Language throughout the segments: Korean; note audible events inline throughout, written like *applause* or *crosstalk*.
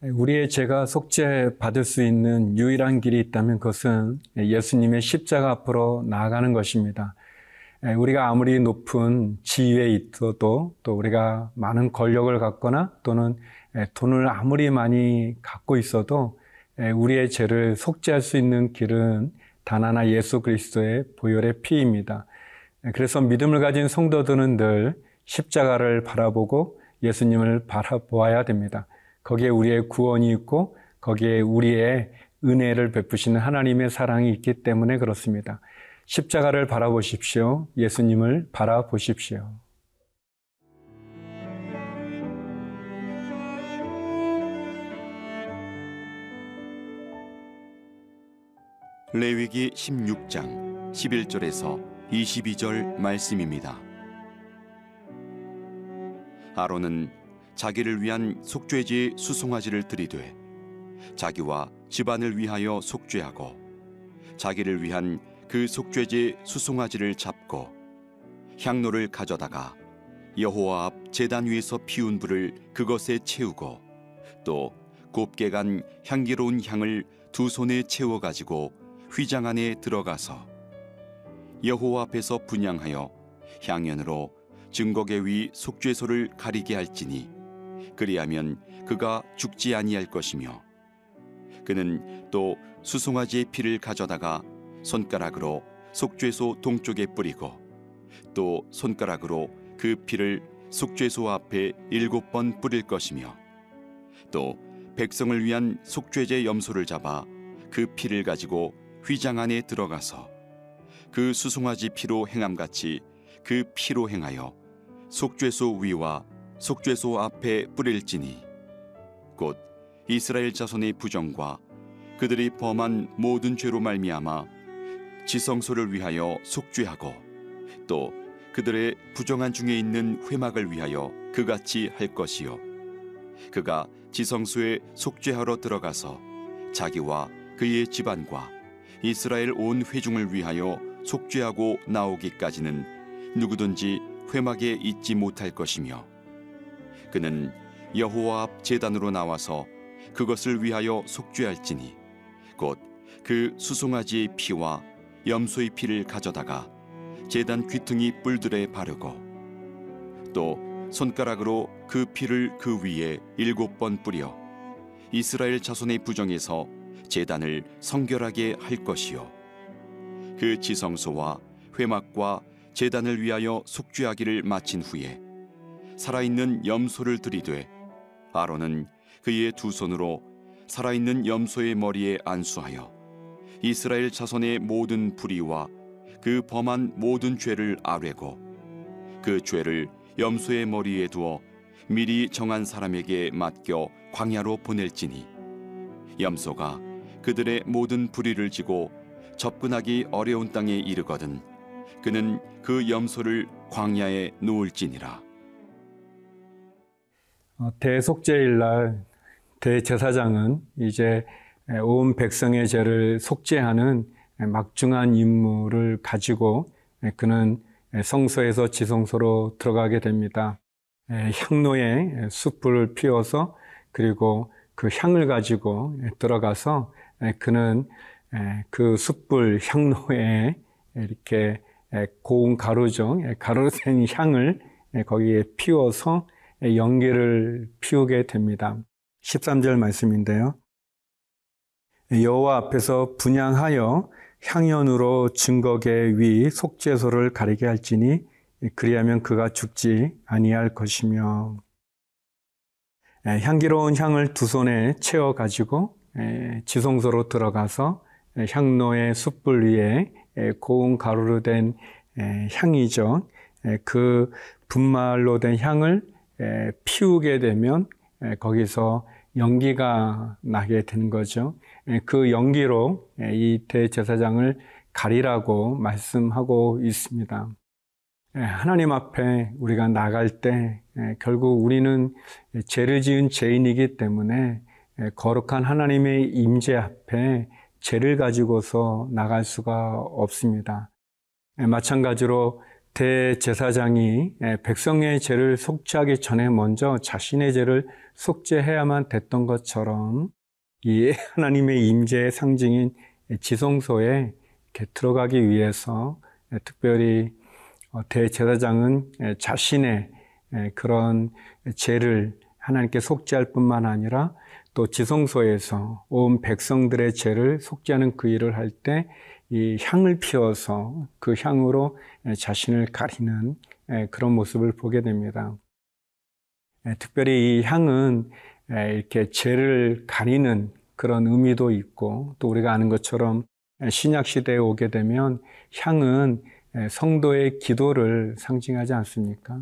우리의 죄가 속죄 받을 수 있는 유일한 길이 있다면 그것은 예수님의 십자가 앞으로 나아가는 것입니다. 우리가 아무리 높은 지위에 있어도 또 우리가 많은 권력을 갖거나 또는 돈을 아무리 많이 갖고 있어도 우리의 죄를 속죄할 수 있는 길은 단 하나 예수 그리스도의 보혈의 피입니다. 그래서 믿음을 가진 성도들은 늘 십자가를 바라보고 예수님을 바라보아야 됩니다. 거기에 우리의 구원이 있고 거기에 우리의 은혜를 베푸시는 하나님의 사랑이 있기 때문에 그렇습니다. 십자가를 바라보십시오. 예수님을 바라보십시오. 레위기 16장 11절에서 22절 말씀입니다. 아론은 자기를 위한 속죄지 수송아지를 들이되 자기와 집안을 위하여 속죄하고 자기를 위한 그 속죄지 수송아지를 잡고 향로를 가져다가 여호와 앞 제단 위에서 피운 불을 그것에 채우고 또 곱게 간 향기로운 향을 두 손에 채워 가지고 휘장 안에 들어가서 여호와 앞에서 분양하여 향연으로 증거계 위 속죄소를 가리게 할지니 그리하면 그가 죽지 아니할 것이며 그는 또 수송아지의 피를 가져다가 손가락으로 속죄소 동쪽에 뿌리고 또 손가락으로 그 피를 속죄소 앞에 일곱 번 뿌릴 것이며 또 백성을 위한 속죄제 염소를 잡아 그 피를 가지고 휘장 안에 들어가서 그 수송아지 피로 행함같이 그 피로 행하여 속죄소 위와 속죄소 앞에 뿌릴지니. 곧 이스라엘 자손의 부정과 그들이 범한 모든 죄로 말미암아 지성소를 위하여 속죄하고 또 그들의 부정한 중에 있는 회막을 위하여 그같이 할 것이요. 그가 지성소에 속죄하러 들어가서 자기와 그의 집안과 이스라엘 온 회중을 위하여 속죄하고 나오기까지는 누구든지 회막에 있지 못할 것이며 그는 여호와 앞 제단으로 나와서 그것을 위하여 속죄할지니 곧 그 수송아지의 피와 염소의 피를 가져다가 제단 귀퉁이 뿔들에 바르고 또 손가락으로 그 피를 그 위에 일곱 번 뿌려 이스라엘 자손의 부정에서 제단을 성결하게 할 것이요. 그 지성소와 회막과 제단을 위하여 속죄하기를 마친 후에 살아있는 염소를 들이되 아론은 그의 두 손으로 살아있는 염소의 머리에 안수하여 이스라엘 자손의 모든 불의와 그 범한 모든 죄를 아뢰고 그 죄를 염소의 머리에 두어 미리 정한 사람에게 맡겨 광야로 보낼지니 염소가 그들의 모든 불의를 지고 접근하기 어려운 땅에 이르거든 그는 그 염소를 광야에 놓을지니라. 어, 대속죄일 날 대제사장은 이제 온 백성의 죄를 속죄하는 막중한 임무를 가지고 그는 성소에서 지성소로 들어가게 됩니다. 향로에 숯불을 피워서 그리고 그 향을 가지고 들어가서 그는 그 숯불 향로에 이렇게 고운 가루죠. 가루로 된 향을 거기에 피워서 연기를 피우게 됩니다. 13절 말씀인데요. 여호와 앞에서 분양하여 향연으로 증거계 위 속죄소를 가리게 할지니 그리하면 그가 죽지 아니할 것이며 향기로운 향을 두 손에 채워 가지고 지성소로 들어가서 향로의 숯불 위에 고운 가루로 된 향이죠. 그 분말로 된 향을 피우게 되면 거기서 연기가 나게 되는 거죠. 그 연기로 이 대제사장을 가리라고 말씀하고 있습니다. 하나님 앞에 우리가 나갈 때 결국 우리는 죄를 지은 죄인이기 때문에 거룩한 하나님의 임재 앞에 죄를 가지고서 나갈 수가 없습니다. 마찬가지로 대제사장이 백성의 죄를 속죄하기 전에 먼저 자신의 죄를 속죄해야만 됐던 것처럼 이 하나님의 임재의 상징인 지성소에 들어가기 위해서 특별히 어, 대제사장은 자신의 그런 죄를 하나님께 속죄할 뿐만 아니라 또 지성소에서 온 백성들의 죄를 속죄하는 그 일을 할 때 이 향을 피워서 그 향으로 자신을 가리는 그런 모습을 보게 됩니다. 특별히 이 향은 이렇게 죄를 가리는 그런 의미도 있고 또 우리가 아는 것처럼 신약 시대에 오게 되면 향은 성도의 기도를 상징하지 않습니까?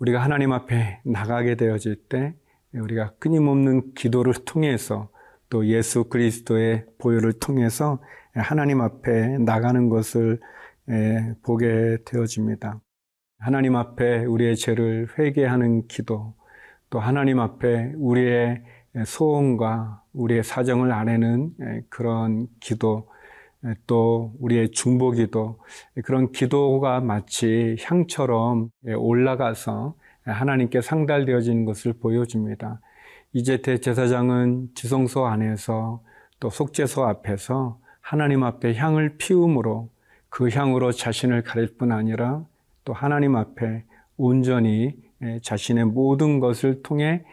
우리가 하나님 앞에 나가게 되어질 때 우리가 끊임없는 기도를 통해서 또 예수 그리스도의 보혈을 통해서 하나님 앞에 나가는 것을 보게 되어집니다. 하나님 앞에 우리의 죄를 회개하는 기도, 또 하나님 앞에 우리의 소원과 우리의 사정을 아내는 그런 기도, 또 우리의 중보기도 그런 기도가 마치 향처럼 올라가서 하나님께 상달되어지는 것을 보여줍니다. 이제 대제사장은 지성소 안에서 또 속죄소 앞에서 하나님 앞에 향을 피움으로 그 향으로 자신을 가릴 뿐 아니라 또 하나님 앞에 온전히 자신의 모든 것을 통해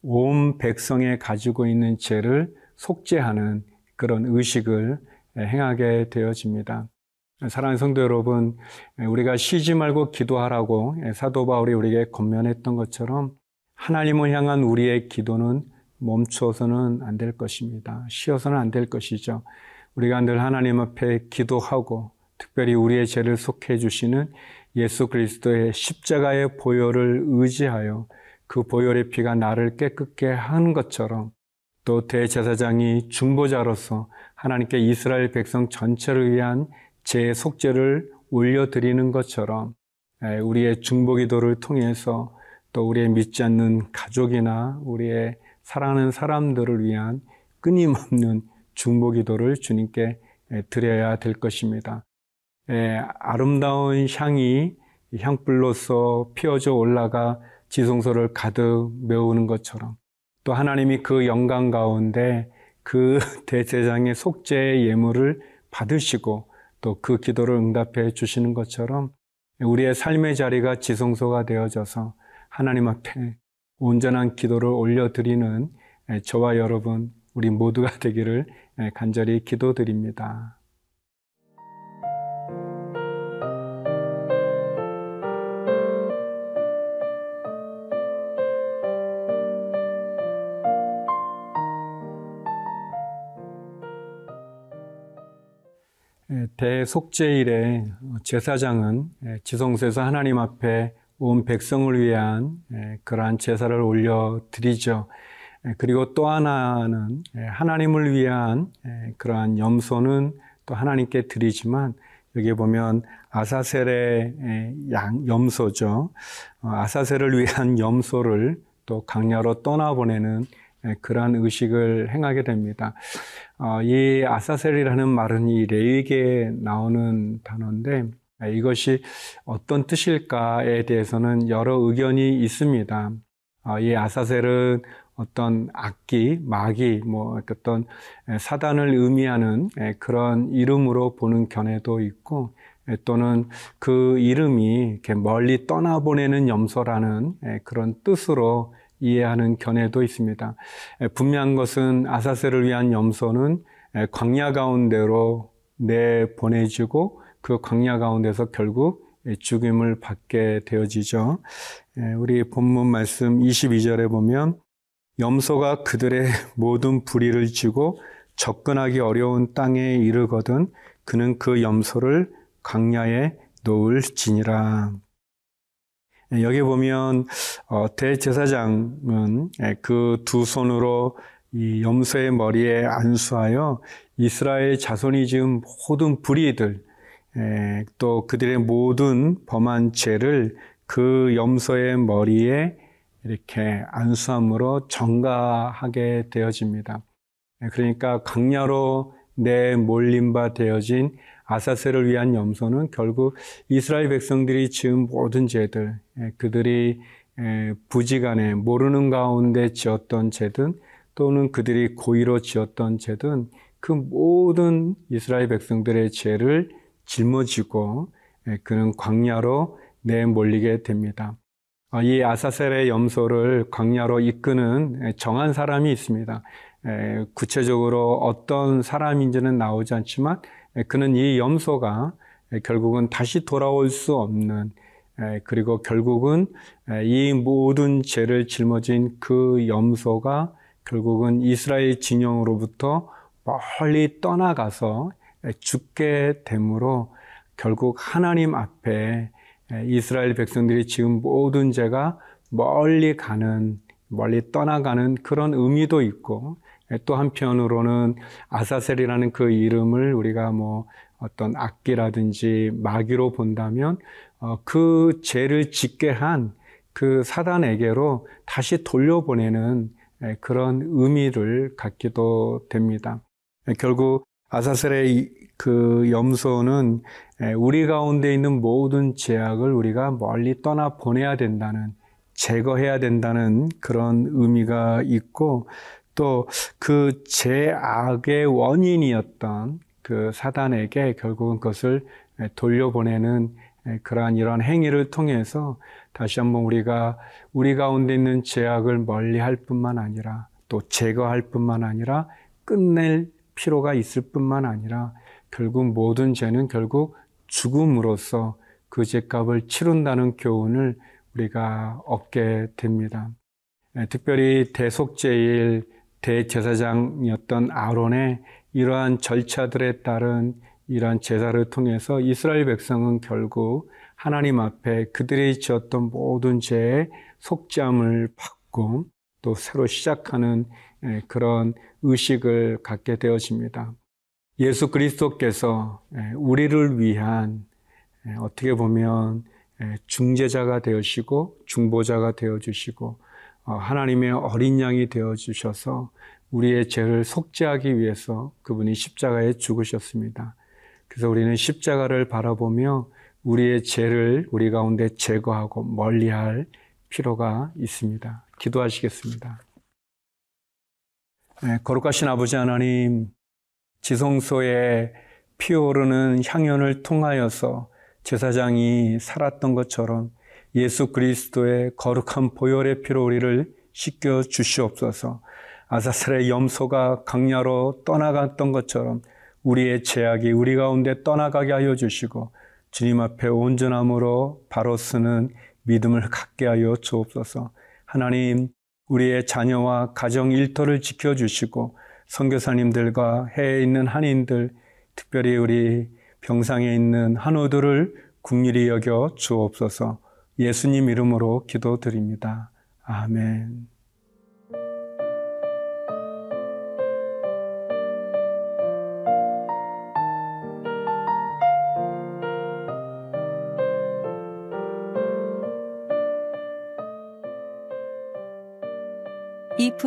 온 백성에 가지고 있는 죄를 속죄하는 그런 의식을 행하게 되어집니다. 사랑하는 성도 여러분, 우리가 쉬지 말고 기도하라고 사도 바울이 우리에게 권면했던 것처럼 하나님을 향한 우리의 기도는 멈추어서는 안 될 것입니다. 쉬어서는 안 될 것이죠. 우리가 늘 하나님 앞에 기도하고 특별히 우리의 죄를 속해 주시는 예수 그리스도의 십자가의 보혈을 의지하여 그 보혈의 피가 나를 깨끗게 하는 것처럼 또 대제사장이 중보자로서 하나님께 이스라엘 백성 전체를 위한 제 속죄를 올려드리는 것처럼 우리의 중보기도를 통해서 또 우리의 믿지 않는 가족이나 우리의 사랑하는 사람들을 위한 끊임없는 중보 기도를 주님께 드려야 될 것입니다. 아름다운 향이 향불로서 피어져 올라가 지성소를 가득 메우는 것처럼 또 하나님이 그 영광 가운데 그 *laughs* 대제장의 속죄의 예물을 받으시고 또 그 기도를 응답해 주시는 것처럼 우리의 삶의 자리가 지성소가 되어져서 하나님 앞에 온전한 기도를 올려드리는 저와 여러분, 우리 모두가 되기를 간절히 기도드립니다. 대속제일에 제사장은 지성소에서 하나님 앞에 온 백성을 위한 그러한 제사를 올려 드리죠. 그리고 또 하나는 하나님을 위한 그러한 염소는 또 하나님께 드리지만 여기 보면 아사셀의 양 염소죠. 어, 아사셀을 위한 *laughs* 염소를 또 강야로 떠나보내는 그러한 의식을 행하게 됩니다. 어, 이 아사셀이라는 말은 이 레위기에 나오는 단어인데 이것이 어떤 뜻일까에 대해서는 여러 의견이 있습니다. 어, 이 아사셀은 어떤 악기, 마귀, 뭐 어떤 사단을 의미하는 그런 이름으로 보는 견해도 있고 또는 그 이름이 멀리 떠나보내는 염소라는 그런 뜻으로 이해하는 견해도 있습니다. 분명한 것은 아사셀을 위한 염소는 광야 가운데로 내보내지고 그 광야 가운데서 결국 죽임을 받게 되어지죠. 우리 본문 말씀 22절에 보면 염소가 그들의 *laughs* 모든 불의를 지고 접근하기 어려운 땅에 이르거든 그는 그 염소를 광야에 놓을 지니라. 예, 여기 보면 어, 대제사장은 예, 그두 손으로 이 염소의 머리에 안수하여 이스라엘 자손이 지은 모든 불의들 예, 또 그들의 모든 범한 죄를 그 염소의 머리에 이렇게 안수함으로 정가하게 되어집니다. 그러니까 강야로 내 몰림 바 되어진 아사셀을 위한 염소는 결국 이스라엘 백성들이 지은 모든 죄들, 예, 그들이 예, 부지간에 모르는 가운데 지었던 죄든 또는 그들이 고의로 지었던 죄든 그 모든 이스라엘 백성들의 죄를 짊어지고 예, 그는 광야로 내몰리게 됩니다. 아, 이 아사셀의 염소를 광야로 이끄는 정한 사람이 있습니다. 구체적으로 어떤 사람인지는 나오지 않지만 그는 이 염소가 결국은 다시 돌아올 수 없는 그리고 결국은 이 모든 죄를 짊어진 그 염소가 결국은 이스라엘 진영으로부터 멀리 떠나가서 죽게 되므로 결국 하나님 앞에 이스라엘 백성들이 지금 모든 죄가 멀리 가는 멀리 떠나가는 그런 의미도 있고 또 한편으로는 아사셀이라는 그 이름을 우리가 뭐 어떤 악기라든지 마귀로 본다면 어, 그 죄를 짓게 한 그 사단에게로 다시 돌려보내는 그런 의미를 갖기도 됩니다. 결국 아사셀의 그 염소는 우리 가운데 있는 모든 죄악을 우리가 멀리 떠나 보내야 된다는 제거해야 된다는 그런 의미가 있고 또그 죄악의 원인이었던 그 사단에게 결국은 그것을 돌려보내는 그러한 이러한 행위를 통해서 다시 한번 우리가 우리 가운데 있는 죄악을 멀리 할 뿐만 아니라 또 제거할 뿐만 아니라 끝낼 필요가 있을 뿐만 아니라 결국 모든 죄는 결국 죽음으로써 그 죄값을 치른다는 교훈을 우리가 얻게 됩니다. 특별히 대속제일 대제사장이었던 아론의 이러한 절차들에 따른 이러한 제사를 통해서 이스라엘 백성은 결국 하나님 앞에 그들이 지었던 모든 죄의 속죄함을 받고 또 새로 시작하는 그런 의식을 갖게 되어집니다. 예수 그리스도께서 우리를 위한 어떻게 보면 중재자가 되시고 중보자가 되어 주시고 어, 하나님의 어린 양이 되어 주셔서 우리의 죄를 속죄하기 위해서 그분이 십자가에 죽으셨습니다. 그래서 우리는 십자가를 바라보며 우리의 죄를 우리 가운데 제거하고 멀리할 필요가 있습니다. 기도하시겠습니다. 네, 거룩하신 아버지 하나님, 지성소에 피오르는 향연을 통하여서 제사장이 살았던 것처럼 예수 그리스도의 거룩한 보혈의 피로 우리를 씻겨 주시옵소서. 아사셀의 염소가 강야로 떠나갔던 것처럼 우리의 죄악이 우리 가운데 떠나가게 하여 주시고 주님 앞에 온전함으로 바로 쓰는 믿음을 갖게 하여 주옵소서. 하나님, 우리의 자녀와 가정 일터를 지켜 주시고 선교사님들과 해에 있는 한인들, 특별히 우리 병상에 있는 한우들을 국률이 여겨 주옵소서. 예수님 이름으로 기도드립니다. 아멘.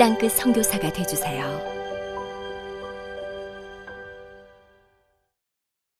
땅끝 성교사가 되주세요.